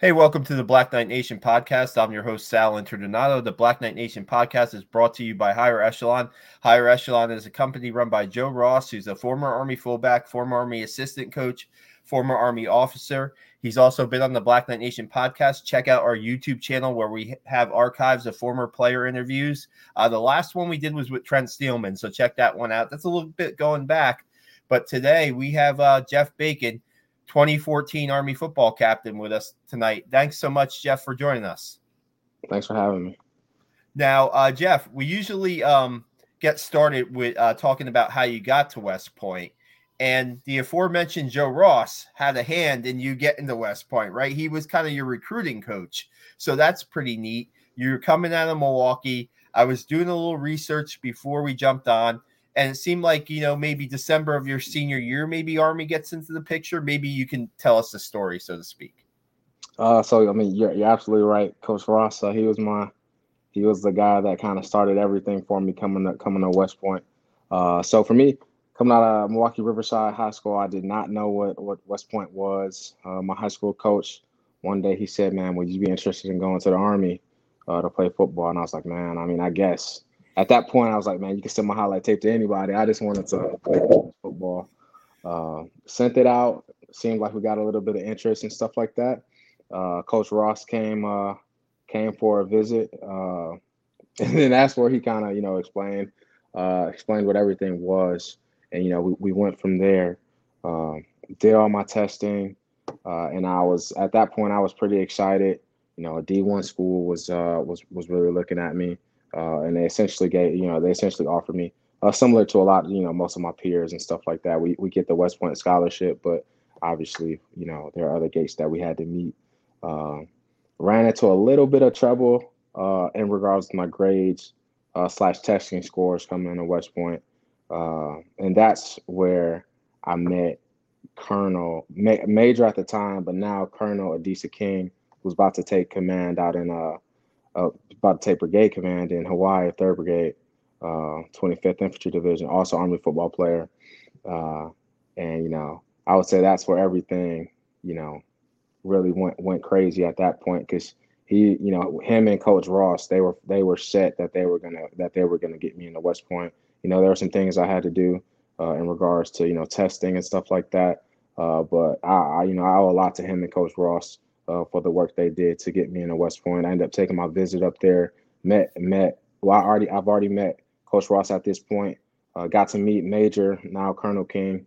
Hey, welcome to the Black Knight Nation podcast. I'm your host, Sal Interdonato. The Black Knight Nation podcast is brought to you by Higher Echelon. Higher Echelon is a company run by Joe Ross, who's a former Army fullback, former Army assistant coach, former Army officer. He's also been on the Black Knight Nation podcast. Check out our YouTube channel where we have archives of former player interviews. Uh, the last one we did was with Trent Steelman, so check that one out. That's a little bit going back. But today we have uh, Geoff Bacon 2014 Army football captain with us tonight. Thanks so much, Geoff, for joining us. Thanks for having me. Now, uh, Geoff, we usually um, get started with uh, talking about how you got to West Point. And the aforementioned Joe Ross had a hand in you getting to West Point, right? He was kind of your recruiting coach. So that's pretty neat. You're coming out of Milwaukee. I was doing a little research before we jumped on and it seemed like you know maybe December of your senior year, maybe Army gets into the picture. Maybe you can tell us the story, so to speak. Uh, so I mean, you're, you're absolutely right, Coach Ross. Uh, he was my, he was the guy that kind of started everything for me coming to coming to West Point. Uh, so for me, coming out of Milwaukee Riverside High School, I did not know what what West Point was. Uh, my high school coach, one day he said, "Man, would you be interested in going to the Army uh, to play football?" And I was like, "Man, I mean, I guess." At that point, I was like, man, you can send my highlight tape to anybody. I just wanted to play football. Uh, sent it out. Seemed like we got a little bit of interest and stuff like that. Uh, Coach Ross came uh, came for a visit, uh, and then that's where he kind of you know explained uh, explained what everything was, and you know we, we went from there. Um, did all my testing, uh, and I was at that point I was pretty excited. You know, a D one school was was was really looking at me uh, and they essentially gave you know they essentially offered me uh, similar to a lot you know most of my peers and stuff like that. We we get the West Point scholarship, but obviously you know there are other gates that we had to meet. Uh, ran into a little bit of trouble uh, in regards to my grades uh, slash testing scores coming into West Point, uh, and that's where I met Colonel ma- Major at the time, but now Colonel Adisa King, who's about to take command out in uh uh, about to take brigade command in Hawaii, Third Brigade, uh, 25th Infantry Division, also Army football player. Uh, and you know, I would say that's where everything, you know, really went went crazy at that point because he, you know, him and Coach Ross, they were they were set that they were gonna that they were gonna get me into West Point. You know, there were some things I had to do uh, in regards to you know testing and stuff like that. Uh, but I, I, you know, I owe a lot to him and Coach Ross uh, for the work they did to get me into West Point. I ended up taking my visit up there, met met. Well, I already I've already met Coach Ross at this point. Uh, got to meet Major now Colonel King,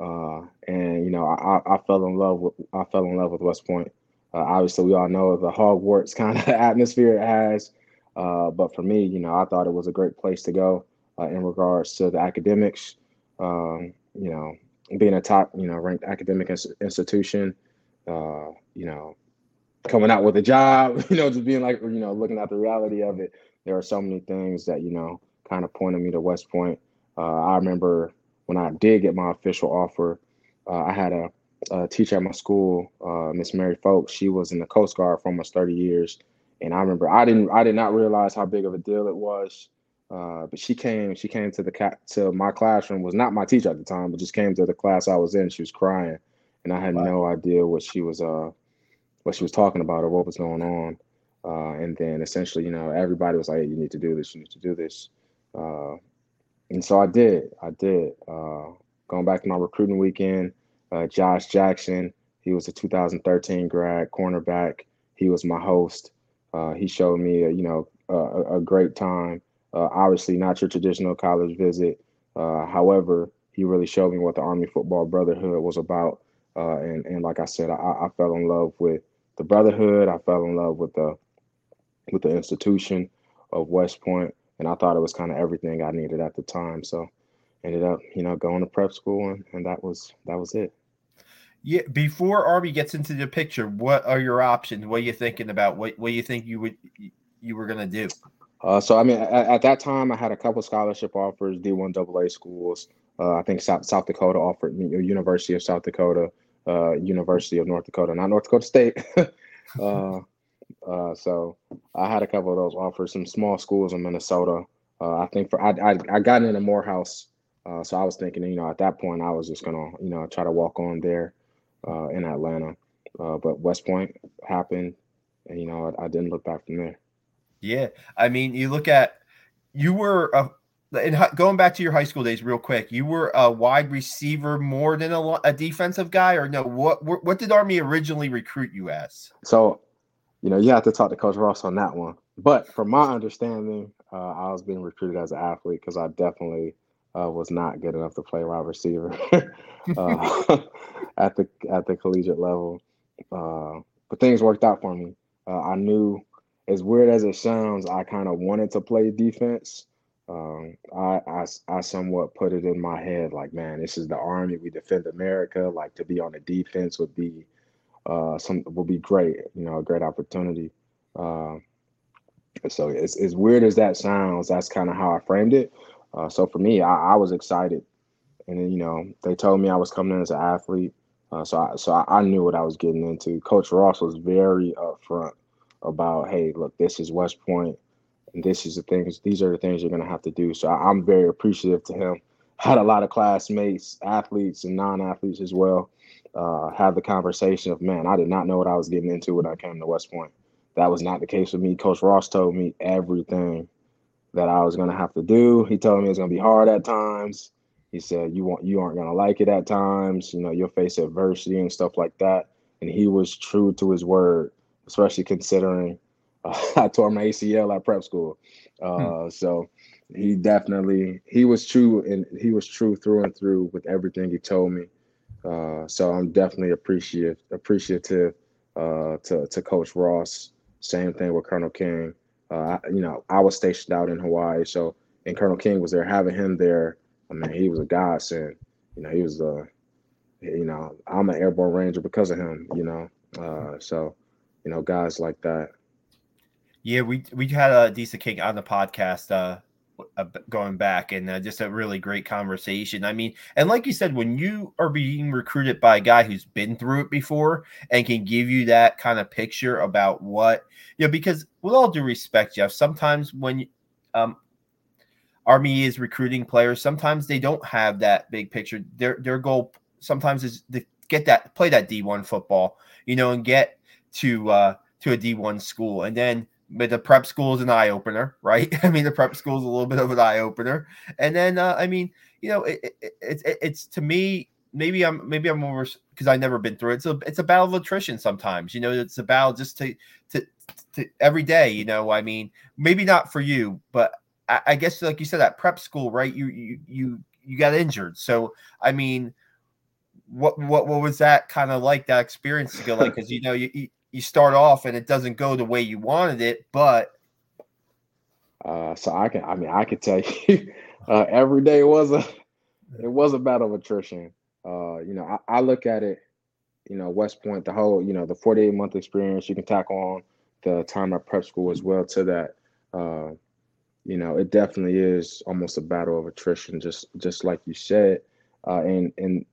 uh, and you know I, I fell in love with I fell in love with West Point. Uh, obviously, we all know the Hogwarts kind of atmosphere it has, uh, but for me, you know, I thought it was a great place to go uh, in regards to the academics. Um, you know, being a top you know ranked academic ins- institution uh, you know, coming out with a job, you know, just being like, you know, looking at the reality of it. There are so many things that, you know, kind of pointed me to West Point. Uh, I remember when I did get my official offer, uh, I had a, a, teacher at my school, uh, Miss Mary Folks. She was in the Coast Guard for almost 30 years. And I remember I didn't I did not realize how big of a deal it was. Uh, but she came she came to the to my classroom was not my teacher at the time, but just came to the class I was in. She was crying and I had wow. no idea what she was uh what she was talking about or what was going on. Uh, and then essentially, you know, everybody was like, hey, "You need to do this. You need to do this." Uh, and so I did. I did. Uh, going back to my recruiting weekend, uh, Josh Jackson, he was a 2013 grad cornerback. He was my host. Uh, he showed me, a, you know, a, a great time. Uh, obviously, not your traditional college visit. however, he really showed me what the Army Football Brotherhood was about. Uh, and and like I said, I, I fell in love with the brotherhood. I fell in love with the with the institution of West Point, and I thought it was kind of everything I needed at the time. So ended up, you know, going to prep school, and, and that was that was it. Yeah, before Army gets into the picture, what are your options? What are you thinking about? What what do you think you would you were gonna do? Uh, so I mean, at, at, that time, I had a couple scholarship offers, D1 AA schools. Uh, I think South, South Dakota offered me, University of South Dakota uh, University of North Dakota, not North Dakota State. uh, uh, so I had a couple of those offers, some small schools in Minnesota. Uh, I think for I, I, I got into Morehouse, uh, so I was thinking, you know, at that point I was just gonna, you know, try to walk on there in Atlanta. but West Point happened, and you know I, I didn't look back from there. Yeah, I mean, you look at you were a and going back to your high school days, real quick, you were a wide receiver more than a, a defensive guy, or no? What, what what did Army originally recruit you as? So, you know, you have to talk to Coach Ross on that one. But from my understanding, uh, I was being recruited as an athlete because I definitely uh, was not good enough to play wide receiver uh, at the at the collegiate level. Uh, but things worked out for me. Uh, I knew, as weird as it sounds, I kind of wanted to play defense um, I, I, I somewhat put it in my head like, man, this is the army. We defend America. Like to be on the defense would be uh, some would be great. You know, a great opportunity. Uh, so it's as weird as that sounds. That's kind of how I framed it. Uh, so for me, I, I, was excited, and then you know they told me I was coming in as an athlete. Uh, so I, so I knew what I was getting into. Coach Ross was very upfront about, hey, look, this is West Point and this is the things these are the things you're going to have to do. So i'm very appreciative to him. Had a lot of classmates athletes and non-athletes as well uh, had the conversation of man i did not know what i was getting into when i came to west point. That was not the case with me. Coach ross told me everything that i was going to have to do. He told me it was going to be hard at times. He said you want you aren't going to like it at times. You know you'll face adversity and stuff like that. And he was true to his word especially considering I tore my ACL at prep school. Hmm. Uh, hmm. So he definitely he was true and he was true through and through with everything he told me. Uh, so I'm definitely appreciative appreciative uh, to to Coach Ross. Same thing with Colonel King. Uh, you know, I was stationed out in Hawaii, so and Colonel King was there. Having him there, I mean, he was a godsend. You know, he was a, uh, you know, I'm an airborne ranger because of him. You know, uh, so you know, guys like that. Yeah, we we had Adisa King on the podcast uh going back, and uh, just a really great conversation. I mean, and like you said, when you are being recruited by a guy who's been through it before and can give you that kind of picture about what you know, because with all due respect, Geoff, sometimes when um, Army is recruiting players, sometimes they don't have that big picture. Their their goal sometimes is to get that play that D one football, you know, and get to uh, to a D one school, and then but the prep school is an eye opener, right? I mean, the prep school is a little bit of an eye opener, and then uh, I mean, you know, it, it, it, it's to me maybe I'm maybe I'm over because I've never been through it. It's a it's a battle of attrition sometimes. You know, it's a battle just to to to every day. You know, I mean, maybe not for you, but I, I guess like you said, at prep school, right? You you you you got injured, so I mean. What what what was that kind of like that experience to go like because you know you, you start off and it doesn't go the way you wanted it, but uh, so I can I mean I can tell you uh, every day was a it was a battle of attrition. Uh, you know, I, I, look at it, you know, West Point, the whole, you know, the 48 month experience, you can tack on the time at prep school as well to that. Uh, you know, it definitely is almost a battle of attrition, just just like you said. Uh, and and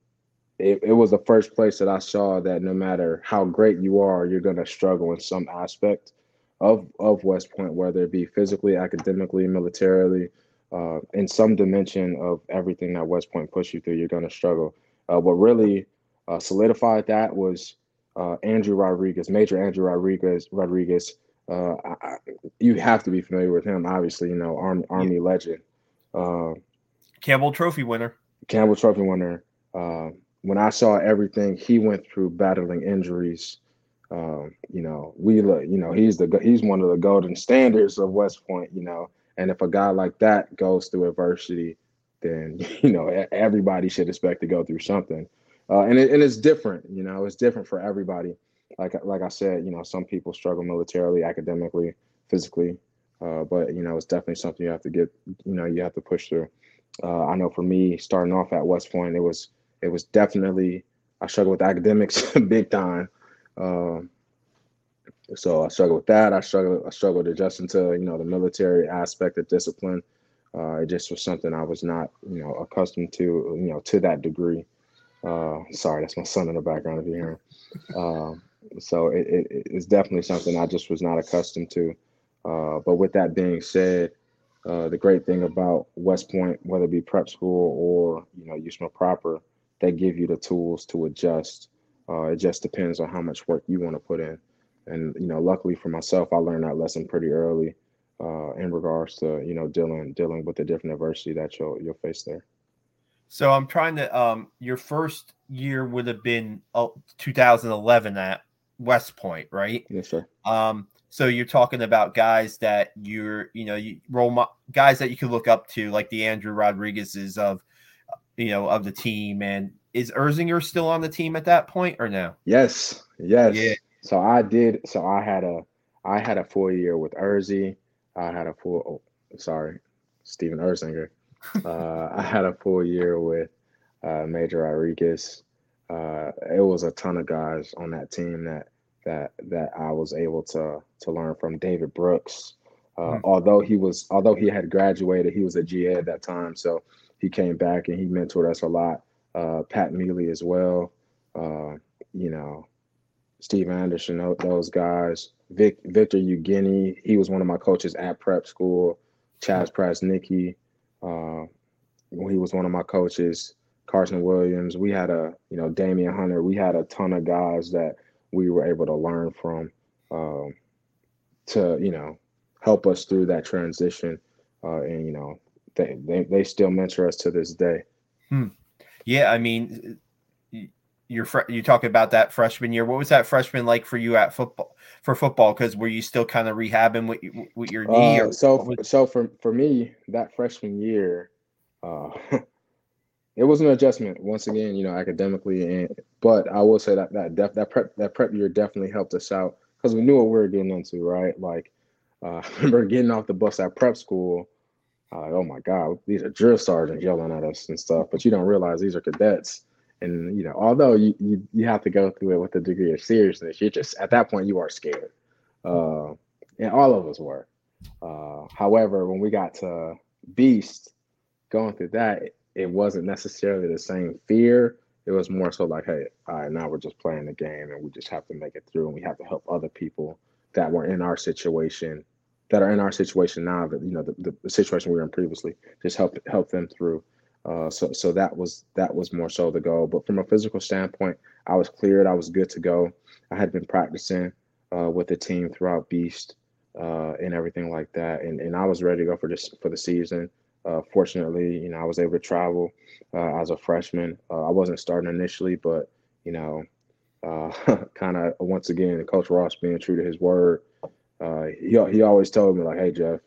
it, it was the first place that I saw that no matter how great you are, you're going to struggle in some aspect of of West Point, whether it be physically, academically, militarily, uh, in some dimension of everything that West Point pushed you through, you're going to struggle. Uh, what really uh, solidified that was uh, Andrew Rodriguez, Major Andrew Rodriguez. Rodriguez, uh, I, you have to be familiar with him, obviously. You know, Army, Army yeah. legend, uh, Campbell Trophy winner. Campbell Trophy winner when I saw everything he went through battling injuries, um, you know, we look, you know, he's the he's one of the golden standards of West Point, you know. And if a guy like that goes through adversity, then you know everybody should expect to go through something. Uh, and it, and it's different, you know, it's different for everybody. Like like I said, you know, some people struggle militarily, academically, physically, uh, but you know, it's definitely something you have to get, you know, you have to push through. Uh, I know for me, starting off at West Point, it was it was definitely I struggled with academics big time. Um, so I struggled with that. I struggled. I struggled adjusting to you know the military aspect of discipline. Uh, it just was something I was not you know accustomed to you know to that degree. Uh, sorry, that's my son in the background if you're hearing. Uh, so it, it, it's definitely something I just was not accustomed to. Uh, but with that being said, uh, the great thing about West Point, whether it be prep school or you know USMA proper, they give you the tools to adjust. Uh, it just depends on how much work you want to put in. and you know, luckily for myself, I learned that lesson pretty early uh, in regards to you know dealing dealing with the different adversity that you'll you'll face there. So I'm trying to. Um, your first year would have been uh, 2011 at West Point, right? Yes, sir. Um, so you're talking about guys that you're, you know, you role guys that you can look up to, like the Andrew Rodriguez's of, you know, of the team. And is Erzinger still on the team at that point or no? Yes, yes. Yeah. So I did. So I had a, I had a full year with Erzy. I had a full. Oh, sorry, Steven Erzinger. Uh, I had a full year with uh, Major Rodriguez. Uh, it was a ton of guys on that team that that that I was able to to learn from. David Brooks, uh, mm-hmm. although he was although he had graduated, he was a GA at that time, so he came back and he mentored us a lot. Uh, Pat Mealy as well, uh, you know, Steve Anderson, those guys. Vic, Victor Ugini, he was one of my coaches at prep school. Chaz Prasnicki, uh, he was one of my coaches. Carson Williams, we had a, you know, Damian Hunter, we had a ton of guys that we were able to learn from um, to you know help us through that transition uh, and you know they, they, they still mentor us to this day hmm. yeah i mean you're fr- you talk about that freshman year what was that freshman like for you at football for football because were you still kind of rehabbing with, with your knee uh, so was- so for, for me that freshman year uh, it was an adjustment once again, you know, academically. And but I will say that that def, that prep that prep year definitely helped us out because we knew what we were getting into, right? Like uh, I remember getting off the bus at prep school. Uh, oh my God, these are drill sergeants yelling at us and stuff, but you don't realize these are cadets. And you know, although you, you you have to go through it with a degree of seriousness, you're just at that point you are scared, uh, and all of us were. Uh, however, when we got to Beast, going through that, it wasn't necessarily the same fear. It was more so like, hey, all right, now we're just playing the game and we just have to make it through and we have to help other people that were in our situation, that are in our situation now, that you know, the, the situation we were in previously, just help help them through. Uh, so so that was that was more so the goal. But from a physical standpoint, I was cleared. I was good to go. I had been practicing uh, with the team throughout Beast uh, and everything like that, and and I was ready to go for this for the season. Uh, fortunately, you know, I was able to travel uh, as a freshman. Uh, I wasn't starting initially, but you know, uh, kind of once again, Coach Ross being true to his word, uh, he he always told me like, "Hey Geoff,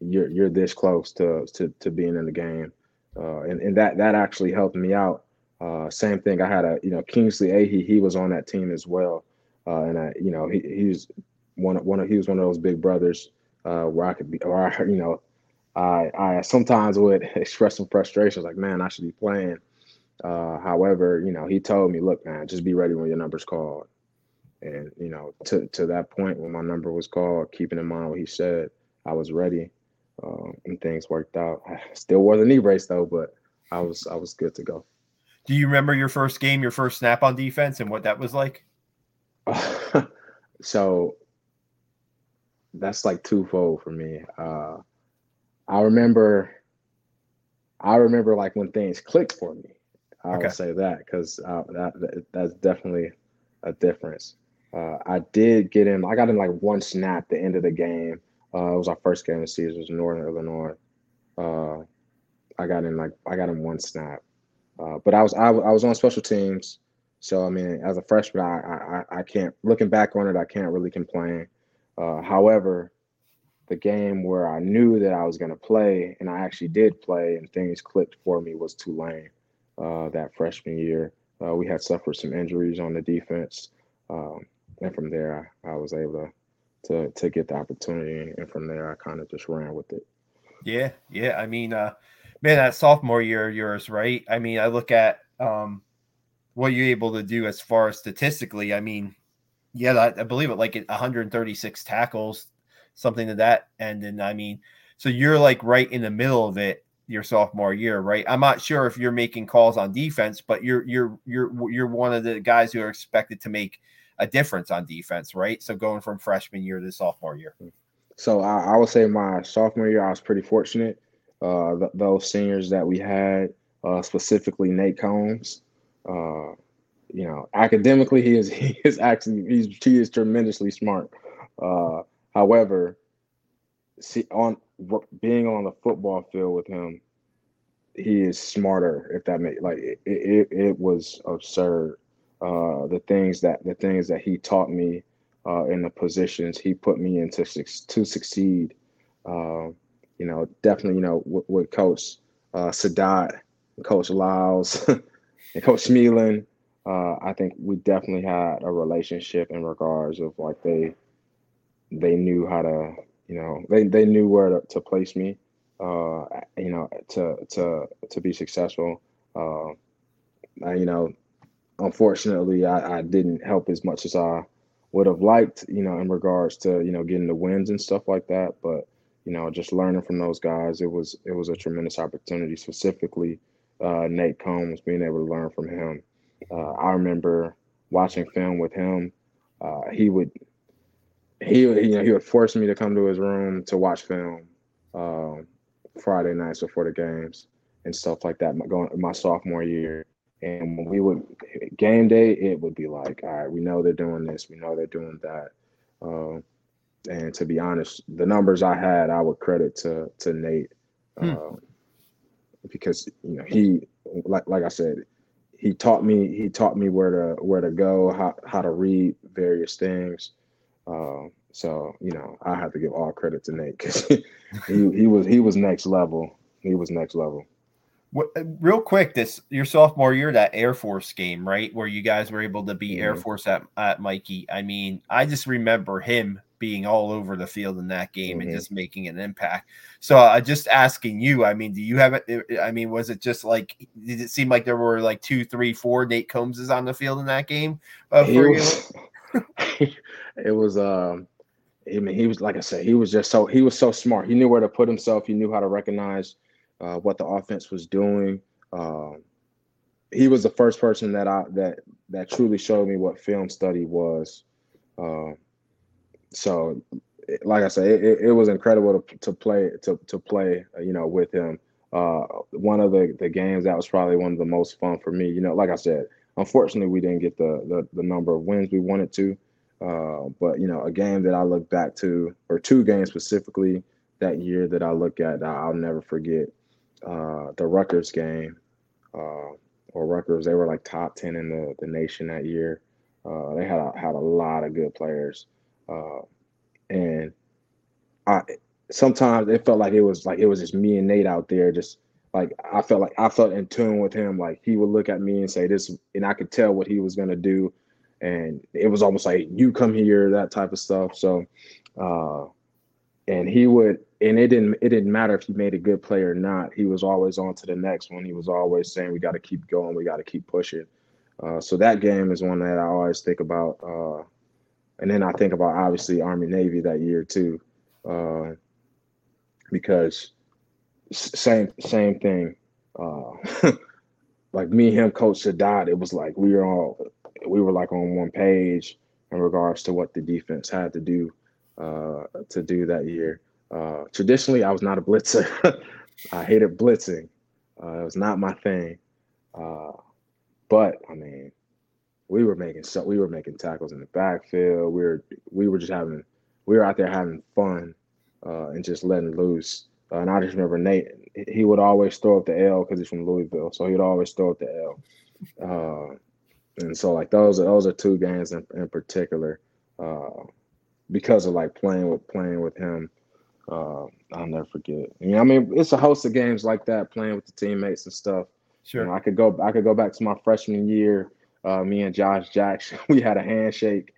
you're you're this close to to to being in the game," uh, and and that that actually helped me out. same thing, I had a you know Kingsley Ahe, he was on that team as well, and I you know he he's one one of he was one of those big brothers where I could be, or I, you know I I sometimes would express some frustrations like, man, I should be playing. Uh, however, you know, he told me, look, man, just be ready when your number's called. And you know, to to that point when my number was called, keeping in mind what he said, I was ready, uh, and things worked out. I still wore the knee brace though, but I was I was good to go. Do you remember your first game, your first snap on defense, and what that was like? so that's like twofold for me. Uh, I remember, I remember like when things clicked for me. I okay. say that because uh, that, that's definitely a difference. Uh, I did get in. I got in like one snap the end of the game. Uh, it was our first game of the season. It was Northern Illinois. Uh, I got in like I got in one snap, uh, but I was I, I was on special teams. So I mean, as a freshman, I I, I can't looking back on it, I can't really complain. Uh, however, the game where I knew that I was going to play, and I actually did play, and things clicked for me was Tulane uh, that freshman year. We had suffered some injuries on the defense, um, and from there I, I was able to, to to get the opportunity, and from there I kind of just ran with it. Yeah, yeah. I mean, uh, man, that sophomore year yours, right? I mean, I look at um, what you're able to do as far as statistically. I mean, yeah, I, I believe it, like 136 tackles, something to that. And I mean, so you're like right in the middle of it your sophomore year, right? I'm not sure if you're making calls on defense, but you're you're you're you're one of the guys who are expected to make a difference on defense, right? So going from freshman year to sophomore year. So I, I would say my sophomore year, I was pretty fortunate. Uh, th- those seniors that we had, uh, specifically Nate Combs, uh, you know, academically, he is he is actually he's he is tremendously smart. Uh, however, see on being on the football field with him, he is smarter. If that makes like it, it, it was absurd. Uh, the things that the things that he taught me uh, in the positions he put me into to succeed. Uh, you know, definitely, you know, with, with Coach uh, Saadat, Coach Lyles, and Coach Schmeling, uh, I think we definitely had a relationship in regards of like they they knew how to, you know, they, they knew where to, to place me, uh, you know, to to to be successful. Uh, I, you know, unfortunately, I, I didn't help as much as I would have liked, you know, in regards to you know getting the wins and stuff like that. But you know, just learning from those guys, it was it was a tremendous opportunity. Specifically, uh, Nate Combs, being able to learn from him. Uh, I remember watching film with him. Uh, he would he you know he would force me to come to his room to watch film um, Friday nights before the games and stuff like that. My, going my sophomore year, and when we would game day, it would be like, all right, we know they're doing this, we know they're doing that. Uh, and to be honest, the numbers I had, I would credit to to Nate, hmm. uh, because you know he, like like I said, he taught me he taught me where to where to go, how how to read various things. Uh, so you know, I have to give all credit to Nate because he, he was he was next level. He was next level. Uh, real quick, this your sophomore year, that Air Force game, right, where you guys were able to beat mm-hmm. Air Force at, at Michie. I mean, I just remember him being all over the field in that game mm-hmm. and just making an impact. So I uh, just asking you, I mean, do you have it? I mean, was it just like did it seem like there were like two, three, four Nate Combses on the field in that game? Uh, for was, you? it was um I mean, he was like I said, he was just so he was so smart. He knew where to put himself. He knew how to recognize uh, what the offense was doing. Um, he was the first person that I that that truly showed me what film study was. Uh, so, like I said, it, it was incredible to, to play to to play uh, you know with him. Uh, one of the the games that was probably one of the most fun for me. You know, like I said, unfortunately we didn't get the the, the number of wins we wanted to. Uh, but you know, a game that I look back to, or two games specifically that year that I look at, I'll never forget uh, the Rutgers game, uh, or Rutgers. They were like top ten in the, the nation that year. Uh, they had a, had a lot of good players, uh, and I sometimes it felt like it was like it was just me and Nate out there. Just like I felt like I felt in tune with him. Like he would look at me and say this, and I could tell what he was gonna do, and it was almost like you come here, that type of stuff. So. And he would and it didn't it didn't matter if he made a good play or not. He was always on to the next one. He was always saying we got to keep going. We got to keep pushing. Uh, so that game is one that i always think about uh, and then i think about obviously army navy that year too uh, because same same thing uh, like me him coach Saadat, it was like we were all we were like on one page in regards to what the defense had to do uh, to do that year. Uh, traditionally, I was not a blitzer. I hated blitzing. Uh, it was not my thing. Uh, but I mean, we were making so we were making tackles in the backfield. We were we were just having we were out there having fun uh, and just letting loose. Uh, and I just remember Nate. He would always throw up the L because he's from Louisville, so he'd always throw up the L. Uh, and so like those those are two games in, in particular because of like playing with playing with him. Uh, I'll never forget. You know, I mean, it's a host of games like that, playing with the teammates and stuff. Sure. You know, I could go I could go back to my freshman year. Uh, me and Josh Jackson, we had a handshake,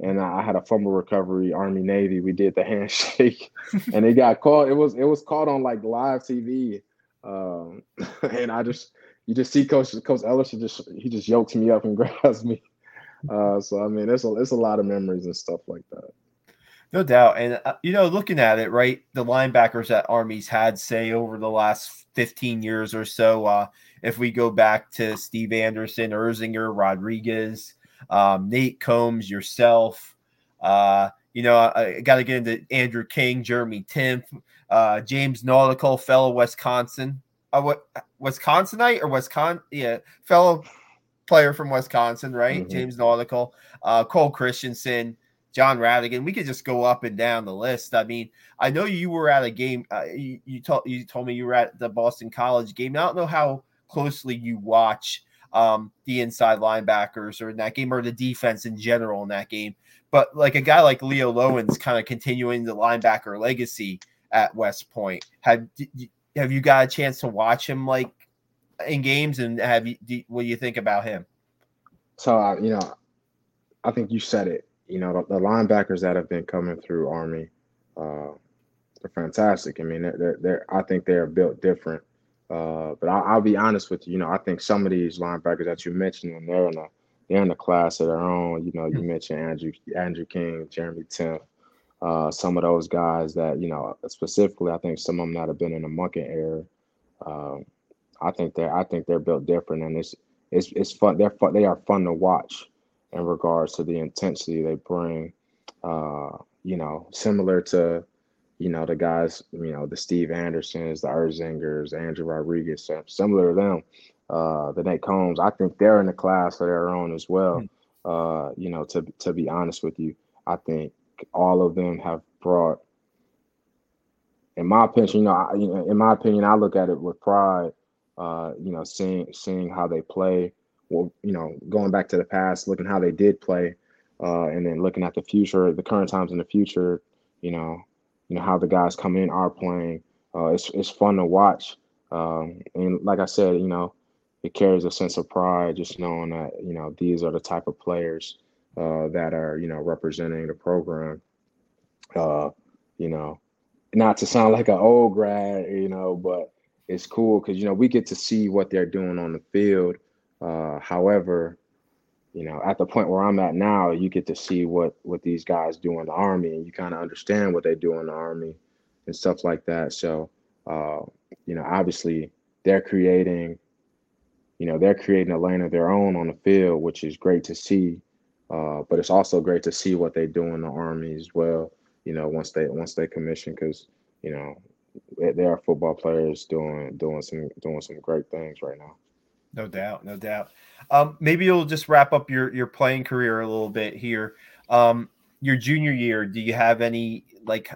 and I had a fumble recovery. Army Navy, we did the handshake, and it got caught. It was it was caught on like live TV, um, and I just you just see Coach Coach Ellis just he just yokes me up and grabs me. Uh, so I mean, it's a it's a lot of memories and stuff like that. No doubt. And, uh, you know, looking at it, right, the linebackers that Army's had, say, over the last 15 years or so, uh, if we go back to Steve Anderson, Erzinger, Rodriguez, um, Nate Combs, yourself, uh, you know, I, I got to get into Andrew King, Jeremy Timpf, uh, James Nachtigal, fellow Wisconsin, uh, what Wisconsinite or Wisconsin, yeah, fellow player from Wisconsin, right? Mhm. James Nachtigal, uh, Cole Christensen, John Rhattigan. We could just go up and down the list. I mean, I know you were at a game. Uh, you, you told you told me you were at the Boston College game. I don't know how closely you watch um, the inside linebackers or in that game or the defense in general in that game. But like a guy like Leo Lowin kind of continuing the linebacker legacy at West Point. Have have you got a chance to watch him like in games and have you do, what do you think about him? So uh, you know, I think you said it. You know, the, the linebackers that have been coming through Army, uh, they're fantastic. I mean, they're, they're, they're I think they are built different. Uh, but I, will be honest with you. You know, I think some of these linebackers that you mentioned, when they're in a they're in a class of their own. You know, you mentioned Andrew Andrew King, Jeremy Timpf, uh, some of those guys that you know specifically. I think some of them that have been in the Monken era. Um, I think they're I think they're built different, and it's it's it's fun. They're fun. They are fun to watch in regards to the intensity they bring. Uh, you know, similar to you know, the guys, you know, the Steve Andersons, the Erzingers, Andrew Rodriguez, similar to them, uh, the Nate Combs. I think they're in the class of their own as well. Mm-hmm. Uh, you know, to to be honest with you, I think all of them have brought, in my opinion, you know, I, you know in my opinion, I look at it with pride. Uh, you know, seeing seeing how they play, well, you know, going back to the past, looking how they did play, uh, and then looking at the future, the current times in the future, you know, you know how the guys come in are playing. Uh, it's it's fun to watch, um, and like I said, you know, it carries a sense of pride just knowing that you know these are the type of players uh, that are you know representing the program. Uh, you know, not to sound like an old grad, you know, but it's cool because you know we get to see what they're doing on the field. Uh, however, you know, at the point where I'm at now, you get to see what what these guys do in the army, and you kind of understand what they do in the army and stuff like that. So, uh, you know, obviously they're creating, you know, they're creating a lane of their own on the field, which is great to see. Uh, but it's also great to see what they do in the army as well. You know, once they once they commission, because you know, they are football players doing doing some doing some great things right now. No doubt, no doubt. Um, maybe you'll just wrap up your your playing career a little bit here. Um, your junior year, do you have any like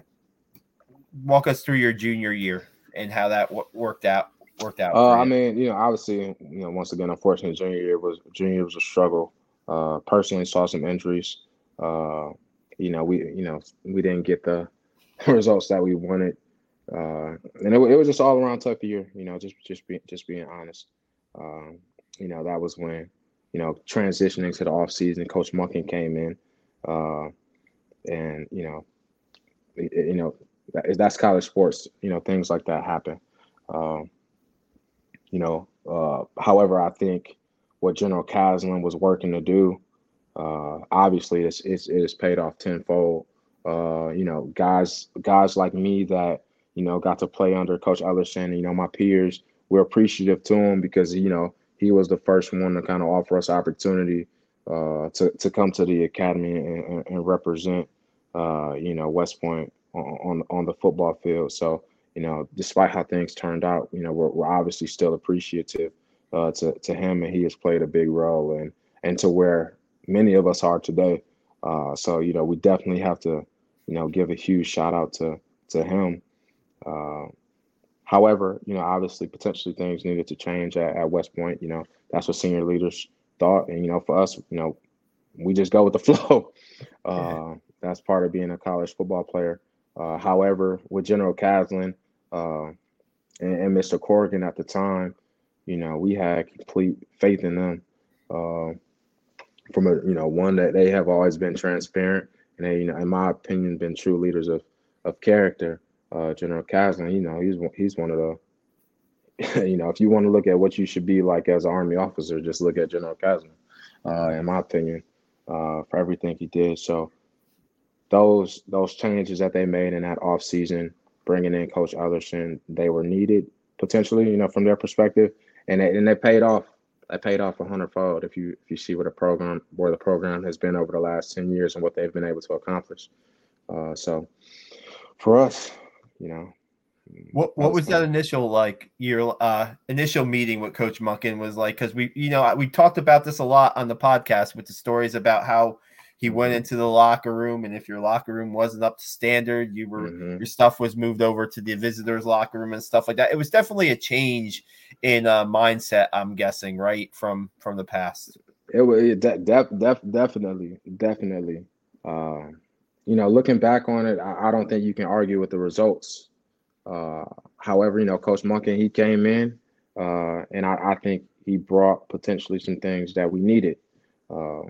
walk us through your junior year and how that w- worked out? Worked out. Uh, I mean, you know, obviously, you know, once again, unfortunately, junior year was junior year was a struggle. Uh, personally, saw some injuries. Uh, you know, we you know we didn't get the results that we wanted, uh, and it, it was just all around tough year. You know, just just being just being honest. Um, you know, that was when, you know, transitioning to the off season, Coach Monken came in, uh, and you know, it, you know, that, that's college sports. You know, things like that happen. Um, you know, uh, however, I think what General Caslen was working to do, uh, obviously, it's, it's it is paid off tenfold. Uh, you know, guys guys like me that you know got to play under Coach Ellerson. You know, my peers we're appreciative to him because you know he was the first one to kind of offer us opportunity uh, to to come to the academy and, and represent uh, you know West Point on, on, on the football field. So you know, despite how things turned out, you know, we're, we're obviously still appreciative uh, to to him, and he has played a big role and and to where many of us are today. Uh, so you know, we definitely have to you know give a huge shout out to to him. Uh, However, you know, obviously, potentially things needed to change at, at West Point. You know, that's what senior leaders thought, and you know, for us, you know, we just go with the flow. Uh, that's part of being a college football player. Uh, however, with General Caslen uh, and, and, Mr. Corrigan at the time, you know, we had complete faith in them. Uh, from a you know one that they have always been transparent and they, you know, in my opinion, been true leaders of of character uh, General Caslen, you know, he's he's one of the, you know, if you want to look at what you should be like as an army officer, just look at General Caslen, uh, in my opinion, uh, for everything he did. So those those changes that they made in that off season, bringing in Coach Ellerson, they were needed potentially, you know, from their perspective, and they, and they paid off. They paid off a hundredfold if you if you see what the program where the program has been over the last ten years and what they've been able to accomplish. Uh, so for us, you know, What what was, that initial like your uh initial meeting with Coach Monken was like? Because we you know we talked about this a lot on the podcast with the stories about how he went mm-hmm. into the locker room and if your locker room wasn't up to standard you were mm-hmm. your stuff was moved over to the visitors locker room and stuff like that it was definitely a change in uh, mindset i'm guessing right from from the past it was de- de- de- definitely definitely uh, you know looking back on it I, I, don't think you can argue with the results uh, however you know coach Monken he came in uh, and I, I, think he brought potentially some things that we needed uh,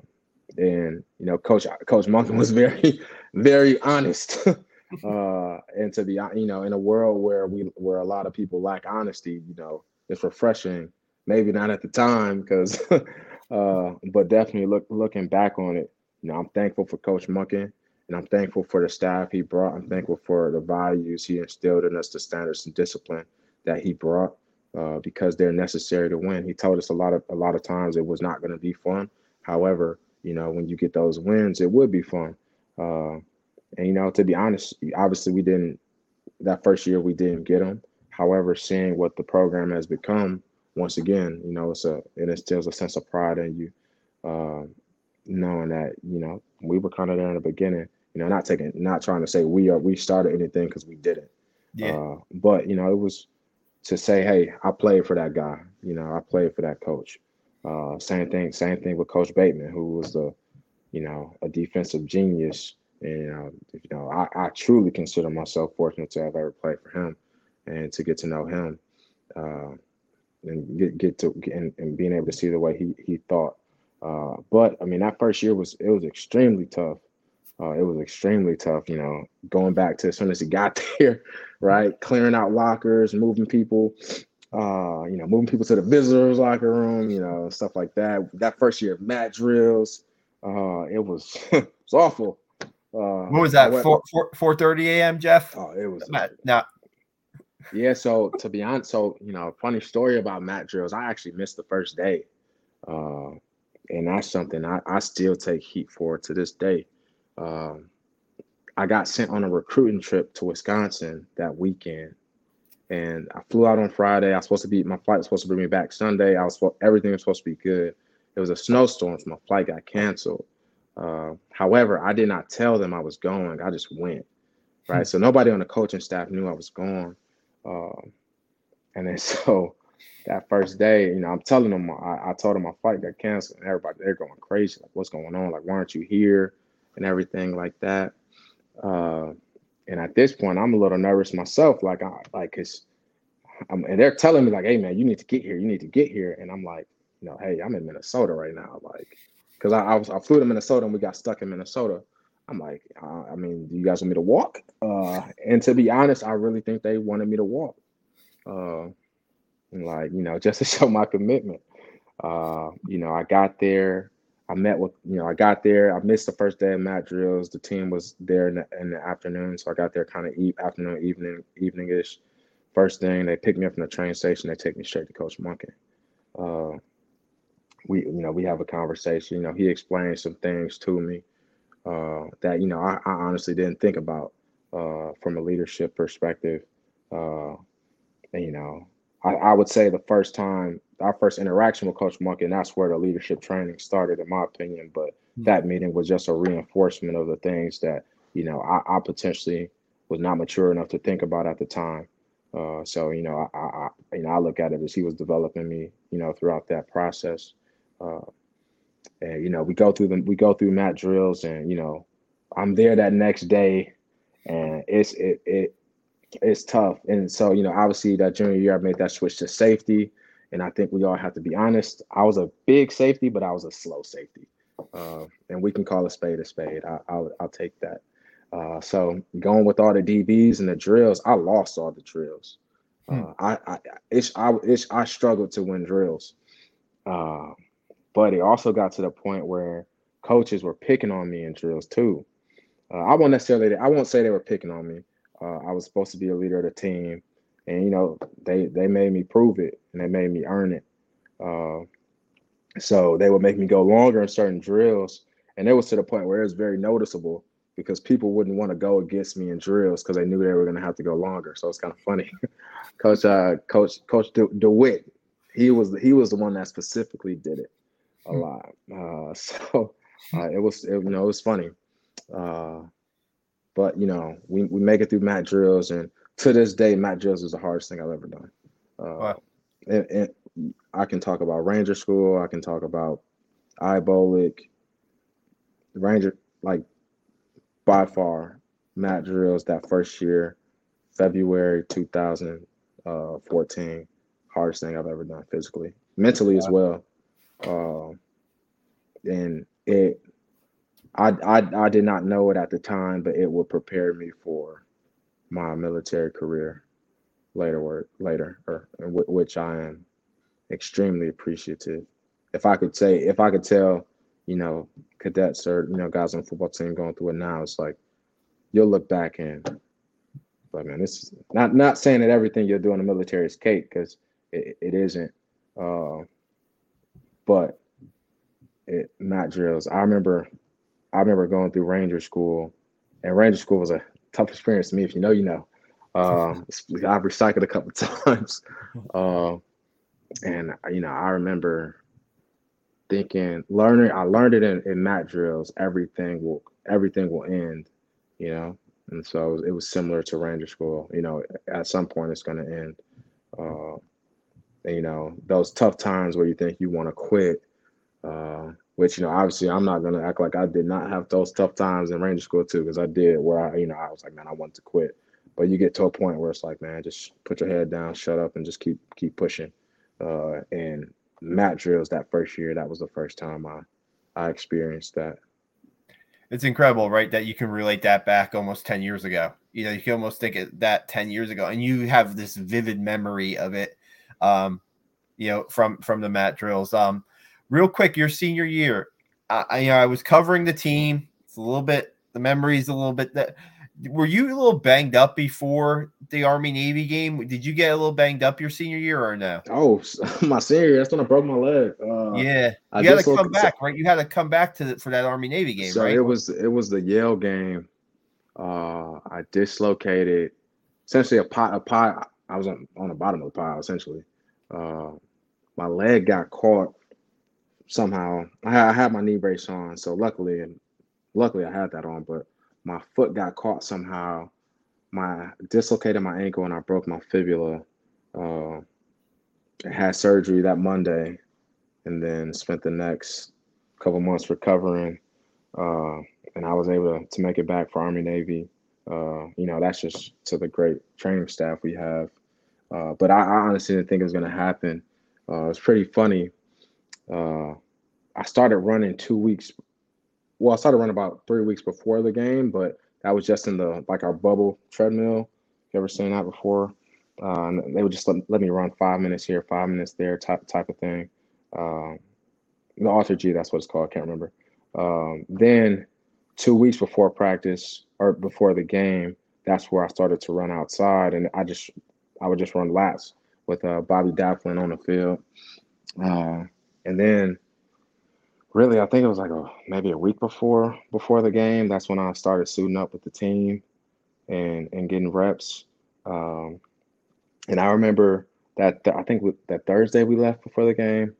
and you know, Coach Coach Monken was very, very honest. uh, and to be you know, in a world where we where a lot of people lack honesty, you know, it's refreshing. Maybe not at the time because, uh, but definitely look looking back on it, you know, I'm thankful for Coach Monken and I'm thankful for the staff he brought. I'm thankful for the values he instilled in us, the standards and discipline that he brought, uh, because they're necessary to win. He told us a lot of a lot of times it was not going to be fun. However, you know, when you get those wins, it would be fun. Uh, and you know, to be honest, obviously we didn't that first year we didn't get them. However, seeing what the program has become, once again, you know, it's a it instills a sense of pride in you, uh, knowing that you know we were kind of there in the beginning. You know, not taking, not trying to say we are we started anything because we didn't. Yeah. Uh, but you know, it was to say, hey, I played for that guy. You know, I played for that coach. Uh, same thing, same thing with Coach Bateman, who was the, you know, a defensive genius. And uh, you know, I, I, truly consider myself fortunate to have ever played for him, and to get to know him, uh, and get get to and, and, being able to see the way he he thought. Uh, but I mean, that first year was it was extremely tough. Uh, it was extremely tough, you know, going back to as soon as he got there, right? Clearing out lockers, moving people, uh, you know, moving people to the visitors locker room, you know, stuff like that. That first year of mat drills, uh, it was it was awful. Uh, what was that? Went, 4, 4, 4 30 a.m. Geoff? Oh, it was now. Yeah, so to be honest, so you know, funny story about mat drills. I actually missed the first day, uh, and that's something I, I still take heat for to this day. Um, I got sent on a recruiting trip to Wisconsin that weekend, and I flew out on Friday. I was supposed to be my flight was supposed to bring me back Sunday. I was everything was supposed to be good. It was a snowstorm, so my flight got canceled. Uh, however, I did not tell them I was going. I just went. Right. Hmm. So nobody on the coaching staff knew I was going. Uh, and then so that first day, you know, I'm telling them I, I told them my flight got canceled, and everybody they're going crazy. Like, what's going on? Like, why aren't you here? And everything like that. Uh, and at this point, I'm a little nervous myself. Like, I like, cause I'm, and they're telling me like, "Hey, man, you need to get here. You need to get here." And I'm like, you know, hey, I'm in Minnesota right now. Like, cause I, I was I flew to Minnesota and we got stuck in Minnesota. I'm like, uh, I mean, do you guys want me to walk? Uh, and to be honest, I really think they wanted me to walk. Uh, and like, you know, just to show my commitment. Uh, you know, I got there. I met with, you know, I got there. I missed the first day of mat drills. The team was there in the, in the afternoon, so I got there kind of e- afternoon, evening, eveningish. First thing, they picked me up from the train station. They take me straight to Coach Monken. Uh, we, you know, we have a conversation. You know, he explained some things to me uh, that you know I, I, honestly didn't think about uh, from a leadership perspective. Uh, and you know, I, I would say the first time our first interaction with Coach Monk, and that's where the leadership training started, in my opinion. But mm-hmm. that meeting was just a reinforcement of the things that you know I, I, potentially was not mature enough to think about at the time. Uh, so you know, I, I, you know I look at it as he was developing me, you know, throughout that process. Uh, and you know, we go through them, we go through mat drills, and you know, I'm there that next day, and it's it it it's tough. And so you know, obviously that junior year, I made that switch to safety. And I think we all have to be honest. I was a big safety, but I was a slow safety. Uh, and we can call a spade a spade. I, will I'll take that. Uh, so going with all the DBs and the drills, I lost all the drills. Hmm. Uh, I I it's, I it's, I struggled to win drills, uh, but it also got to the point where coaches were picking on me in drills too. Uh, I won't necessarily I won't say they were picking on me. Uh, I was supposed to be a leader of the team and you know they they made me prove it and they made me earn it. Uh, so they would make me go longer in certain drills, and it was to the point where it was very noticeable because people wouldn't want to go against me in drills because they knew they were going to have to go longer. So it's kind of funny. Coach, uh, Coach, Coach De- DeWitt, he was he was the one that specifically did it a hmm. lot. Uh, so uh, it was it, you know it was funny. Uh, but you know we, we make it through mat drills, and to this day, mat drills is the hardest thing I've ever done. Uh, wow. and, and, I can talk about Ranger School. I can talk about IBOLC, Ranger like by far mat drills that first year, February 2014, hardest thing I've ever done physically, mentally as well. Uh, and it, I, I, I did not know it at the time, but it would prepare me for my military career later, work later, or which I am extremely appreciative. If I could say, if I could tell you know, cadets or you know guys on the football team going through it now. It's like you'll look back and, but man, this is not not saying that everything you're doing in the military is cake because it, it isn't. Uh, but it not drills. I remember, I remember going through Ranger School, and Ranger School was a tough experience to me. If you know, you know. Um, I've recycled a couple times, uh, and you know, I remember thinking learning i learned it in, in mat drills everything will everything will end you know and so it was similar to ranger school you know at some point it's going to end uh and, you know those tough times where you think you want to quit uh which you know obviously i'm not going to act like i did not have those tough times in ranger school too because i did where i you know i was like man i want to quit but you get to a point where it's like man just put your head down shut up and just keep keep pushing uh and mat drills that first year. That was the first time I I experienced that. It's incredible, right? That you can relate that back almost 10 years ago. You know, you can almost think of that 10 years ago, and you have this vivid memory of it. Um, you know, from from the mat drills. Um, real quick, your senior year, I, you know, I was covering the team. It's a little bit the memories, a little bit that were you a little banged up before the Army Navy game? Did you get a little banged up your senior year or no? Oh, my senior year, that's when I broke my leg. Uh, yeah, you had to come back, right? You had to come back to the, for that Army Navy game, so right? It was it was the Yale game. Uh, I dislocated essentially a pot a pie. I was on, on the bottom of the pile essentially. Uh, my leg got caught somehow. I had, my knee brace on, so luckily and luckily I had that on, but my foot got caught somehow. My dislocated my ankle and I broke my fibula. Uh, had surgery that Monday, and then spent the next couple months recovering. Uh, and I was able to make it back for Army Navy. Uh, you know, that's just to the great training staff we have. Uh, but I, I, honestly didn't think it was going to happen. Uh, it's pretty funny. Uh, I started running two weeks well, I started running about three weeks before the game, but that was just in the like our bubble treadmill. You ever seen that before? Uh, they would just let, let me run five minutes here, five minutes there, type type of thing. Um, the AlterG, that's what it's called. I can't remember. Um, then two weeks before practice or before the game, that's where I started to run outside, and I just I would just run laps with uh, Bobby Daflin on the field, uh, and then really, I think it was like a maybe a week before before the game. That's when I started suiting up with the team and and getting reps. Um, and I remember that th- I think with, that Thursday we left before the game.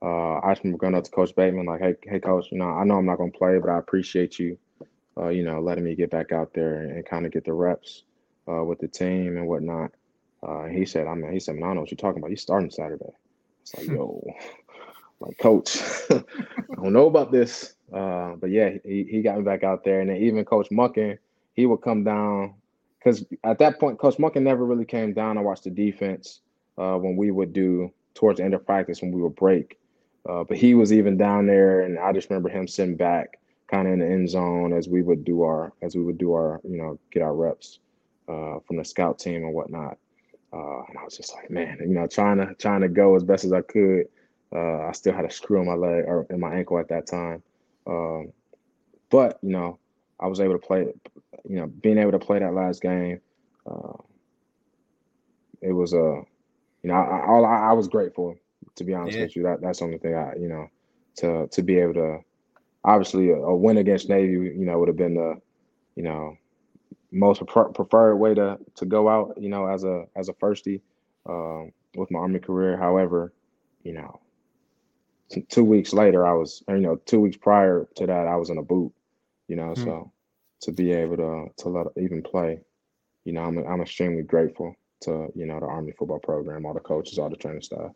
Uh, I just remember going up to Coach Bateman like, "Hey, hey, Coach, you know, I know I'm not going to play, but I appreciate you, uh, you know, letting me get back out there and, and kind of get the reps uh, with the team and whatnot." Uh, he said, "I mean, he said, man, I don't know what you're talking about. You starting Saturday." It's like, yo, like coach, I don't know about this. Uh, but yeah, he, he got me back out there. And then even Coach Monken, he would come down because at that point, Coach Monken never really came down. I watched the defense uh, when we would do towards the end of practice when we would break. Uh, but he was even down there, and I just remember him sitting back, kind of in the end zone as we would do our as we would do our you know get our reps uh, from the scout team and whatnot. Uh, and I was just like, man, you know, trying to trying to go as best as I could. Uh, I still had a screw in my leg or in my ankle at that time. Um, but you know, I was able to play. You know, being able to play that last game, uh, it was a, uh, you know, I, I, I was grateful to be honest yeah. with you. That that's the only thing I, you know, to to be able to, obviously a, a win against Navy, you know, would have been the you know, most prefer- preferred way to to go out, you know, as a as a firstie uh, with my army career. However, you know, t- two weeks later, I was, you know, two weeks prior to that, I was in a boot, you know, hmm so to be able to to let even play, you know, I'm I'm extremely grateful to you know the Army football program, all the coaches, all the training staff.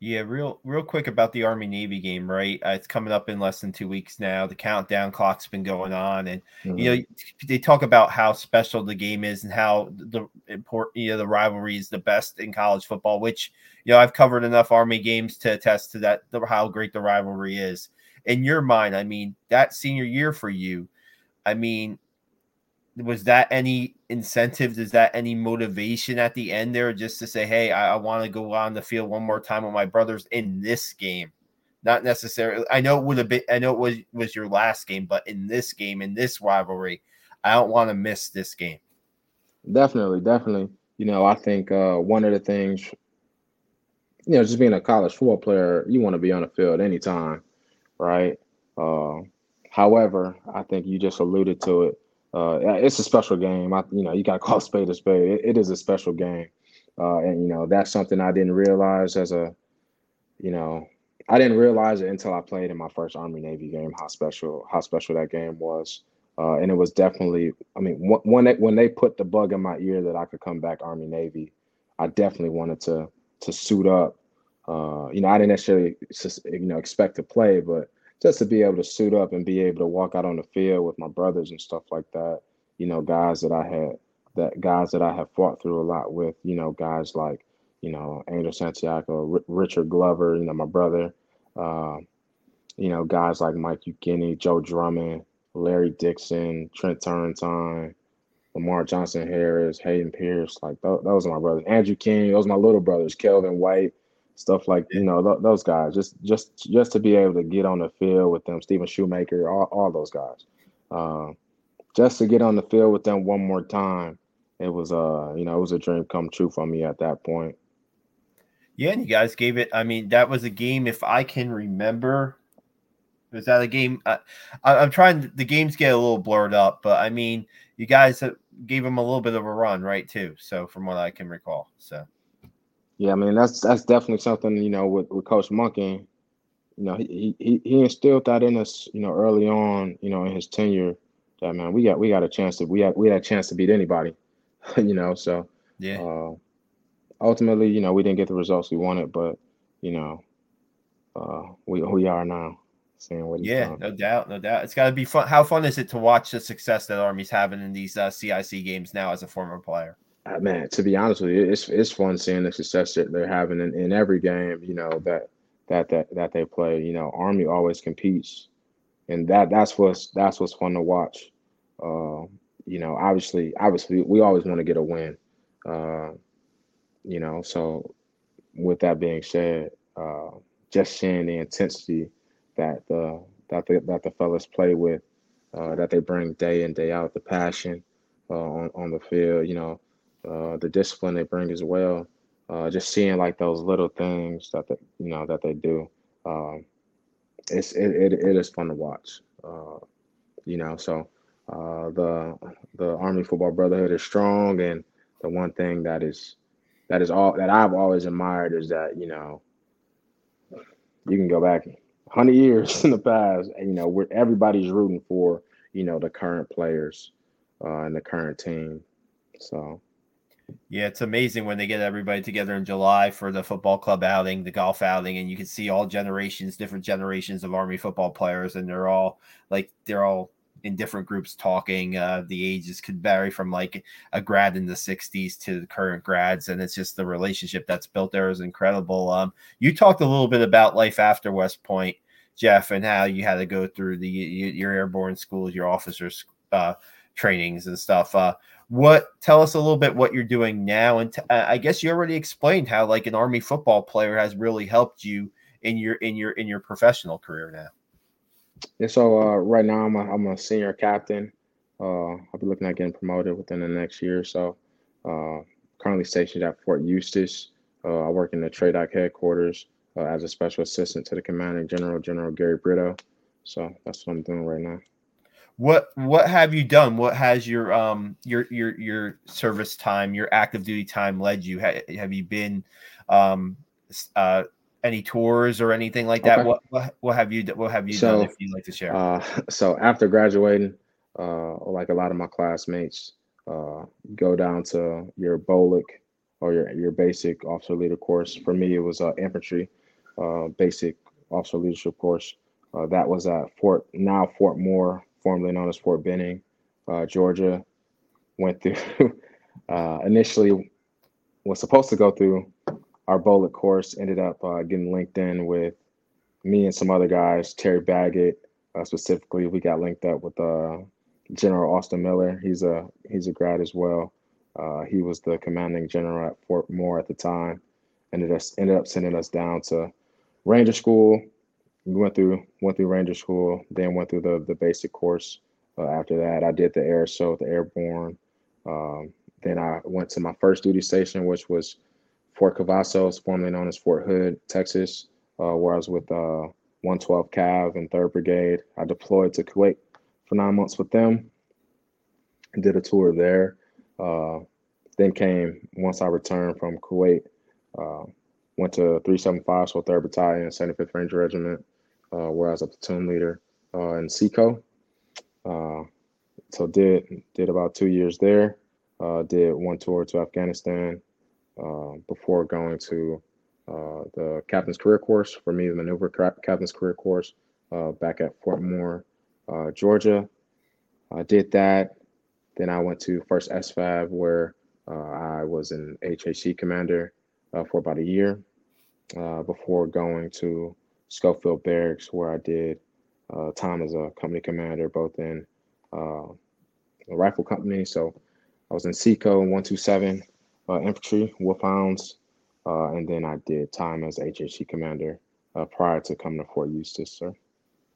Yeah, real real quick about the Army Navy game, right? Uh, it's coming up in less than two weeks now. The countdown clock's been going on, and mm-hmm. you know they talk about how special the game is and how the important you know the rivalry is the best in college football. Which you know I've covered enough Army games to attest to that the, how great the rivalry is. In your mind, I mean that senior year for you, I mean was that any incentive? Is that any motivation at the end there just to say, hey, I, I want to go on the field one more time with my brothers in this game? Not necessarily. I know it would have been. I know it was was your last game, but in this game, in this rivalry, I don't want to miss this game. Definitely, definitely. You know, I think uh, one of the things, you know, just being a college football player, you want to be on the field anytime, right? Uh, however, I think you just alluded to it uh, it's a special game. I, you know, you got to call spade a spade. It, it is a special game, uh, and you know that's something I didn't realize as a, you know, I didn't realize it until I played in my first Army Navy game. How special, how special that game was, uh, and it was definitely. I mean, when they, when they put the bug in my ear that I could come back Army Navy, I definitely wanted to to suit up. Uh, you know, I didn't necessarily you know expect to play, but just to be able to suit up and be able to walk out on the field with my brothers and stuff like that. You know, guys that I had that guys that I have fought through a lot with. You know, guys like you know Angel Santiago, R- Richard Glover. You know, my brother. Uh, you know, guys like Mike Ukini, Joe Drummond, Larry Dixon, Trent Turrentine, Lamar Johnson Harris, Hayden Pierce. Like th- those are my brothers. Andrew King. Those are my little brothers. Kelvin White stuff like you know th- those guys. Just just just to be able to get on the field with them, Stephen Shoemaker, all, all those guys. Uh, just to get on the field with them one more time, it was uh you know it was a dream come true for me at that point. Yeah, and you guys gave it. I mean, that was a game. If I can remember, was that a game? I, I'm trying. The games get a little blurred up, but I mean, you guys gave them a little bit of a run, right? Too. So from what I can recall, so yeah, I mean that's that's definitely something you know with, with Coach Monken. You know, he, he he instilled that in us, you know, early on, you know, in his tenure. That man, we got we got a chance to we had we had a chance to beat anybody, you know. So yeah. Uh, ultimately, you know, we didn't get the results we wanted, but you know, uh, we we are now. Seeing what yeah, no doubt, no doubt. It's got to be fun. How fun is it to watch the success that Army's having in these uh, CIC games now as a former player? Uh, man, to be honest with you, it's it's fun seeing the success that they're having in, in every game. You know that that that that they play. You know, Army always competes, and that that's what's that's what's fun to watch. Uh, you know, obviously, obviously, we always want to get a win. Uh, you know, so with that being said, uh, just seeing the intensity that the that the that the fellas play with, uh, that they bring day in day out, the passion uh, on on the field. You know, uh, the discipline they bring as well. Uh, just seeing like those little things that they, you know that they do. Um, it's it, it, it is fun to watch. Uh, you know, so uh, the the Army Football Brotherhood is strong, and the one thing that is that is all that I've always admired is that you know you can go back hundred years in the past, and you know where everybody's rooting for you know the current players uh, and the current team. So yeah, it's amazing when they get everybody together in July for the football club outing, the golf outing, and you can see all generations, different generations of Army football players, and they're all like they're all in different groups talking. Uh, the ages could vary from like a grad in the 60s to the current grads, and it's just the relationship that's built there is incredible. Um, you talked a little bit about life after West Point, Geoff, and how you had to go through the your airborne schools, your officers uh, trainings and stuff. Uh, what tell us a little bit what you're doing now and t- i guess you already explained how like an army football player has really helped you in your in your in your professional career now. Yeah so uh, right now i'm a, I'm a senior captain. Uh, i'll be looking at getting promoted within the next year or so. Uh, currently stationed at fort eustis. Uh, i work in the Trade TRADOC headquarters uh, as a special assistant to the commanding general general gary brito. So that's what i'm doing right now what what have you done? What has your um your your your service time, your active duty time led you? have you been um uh any tours or anything like that? Okay. What, what what have you what have you so, done if you'd like to share? Uh, so after graduating, uh, like a lot of my classmates, uh, go down to your BOLC or your your basic officer leader course. For me, it was uh, infantry, uh, basic officer leadership course. Uh, that was at Fort now Fort Moore formerly known as Fort Benning, uh, Georgia. Went through uh, initially was supposed to go through our bullet course. Ended up uh, getting linked in with me and some other guys. Terry Baggett uh, specifically, we got linked up with uh, General Austin Miller. He's a he's a grad as well. Uh, he was the commanding general at Fort Moore at the time. Ended us ended up sending us down to Ranger School we went through went through Ranger School, then went through the the basic course. Uh, after that, I did the air show, the airborne. Um, then I went to my first duty station, which was Fort Cavazos, formerly known as Fort Hood, Texas, uh, where I was with uh, 112 Cav and 3rd Brigade. I deployed to Kuwait for nine months with them did a tour there. Uh, then came, once I returned from Kuwait, uh, went to 375, so 3rd Battalion, 75th Ranger Regiment, uh, where I was a platoon leader uh, in SECO. Uh, so did did about two years there. Uh, did one tour to Afghanistan uh, before going to uh, the captain's career course for me, the maneuver captain's career course back at Fort Moore, Georgia. I did that. Then I went to first SFAB where I was an HHC commander for about a year before going to Schofield Barracks, where I did uh, time as a company commander, both in uh, a rifle company. So I was in SECO 127 uh, infantry, Wolfhounds, uh, and then I did time as HHC commander uh, prior to coming to Fort Eustis, sir.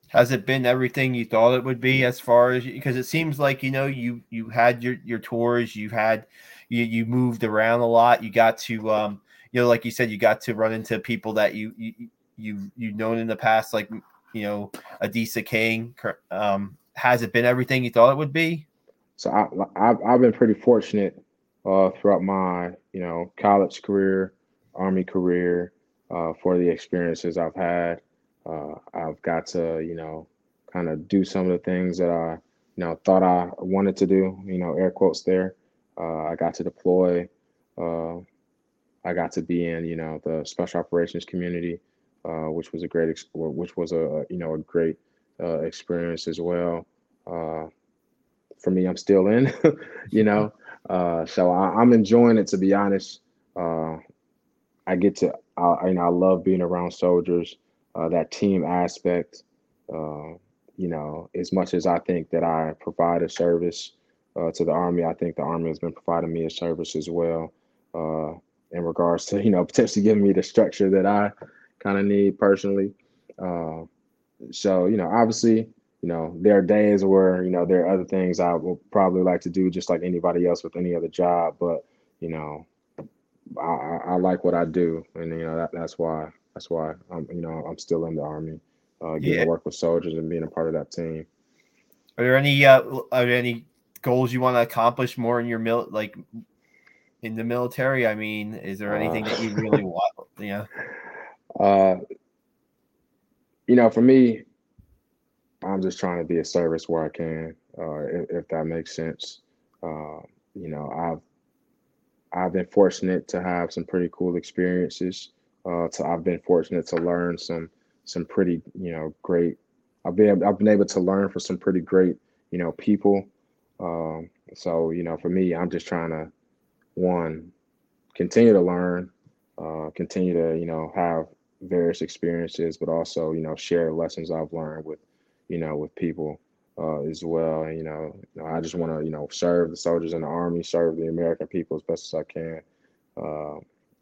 Has it been everything you thought it would be as far as because it seems like you know you you had your your tours, you had you you moved around a lot, you got to um you know like you said you got to run into people that you, you you've you've known in the past, like you know Adisa King. Um, has it been everything you thought it would be? So I, I've I've been pretty fortunate uh, throughout my you know college career, army career, uh, for the experiences I've had. Uh, I've got to you know kind of do some of the things that I you know thought I wanted to do. You know, air quotes there. Uh, I got to deploy. Uh, I got to be in you know the special operations community uh, which was a great, which was a you know a great uh, experience as well. Uh, for me, I'm still in, you know, uh, so I, am enjoying it to be honest. Uh, I get to, I, you know, I love being around soldiers. Uh, that team aspect, you know, as much as I think that I provide a service to the army, I think the army has been providing me a service as well in regards to you know potentially giving me the structure that I kind of need personally. Uh, so you know, obviously, you know, there are days where you know there are other things I will probably like to do, just like anybody else with any other job. But you know, I, I like what I do, and you know that, that's why that's why I'm you know I'm still in the army, uh, getting yeah. to work with soldiers and being a part of that team. Are there any uh, are there any goals you want to accomplish more in your mil like in the military? I mean, is there anything uh, that you really want? Yeah. Uh, you know, for me, I'm just trying to be a service where I can, uh, if, if, that makes sense. Uh, you know, I've I've been fortunate to have some pretty cool experiences. Uh, to I've been fortunate to learn some some pretty you know great. I've been I've been able to learn from some pretty great you know people. Um, so you know, for me, I'm just trying to one continue to learn, uh, continue to you know have various experiences, but also, you know, share lessons I've learned with, you know, with people uh, as well. And, you know, I just want to, you know, serve the soldiers in the army, serve the American people as best as I can. Uh,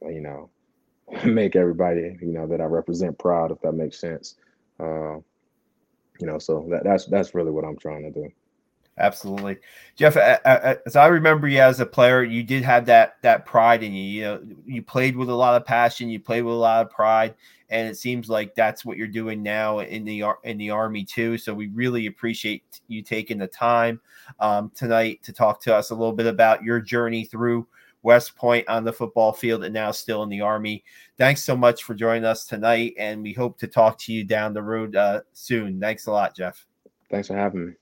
you know, make everybody, you know, that I represent proud, if that makes sense. Uh, you know, so that, that's that's really what I'm trying to do. Absolutely, Geoff. As I remember you as a player, you did have that that pride in you. You know, you played with a lot of passion. You played with a lot of pride, and it seems like that's what you're doing now in the in the army too. So we really appreciate you taking the time um, tonight to talk to us a little bit about your journey through West Point on the football field and now still in the Army. Thanks so much for joining us tonight, and we hope to talk to you down the road uh, soon. Thanks a lot, Geoff. Thanks for having me.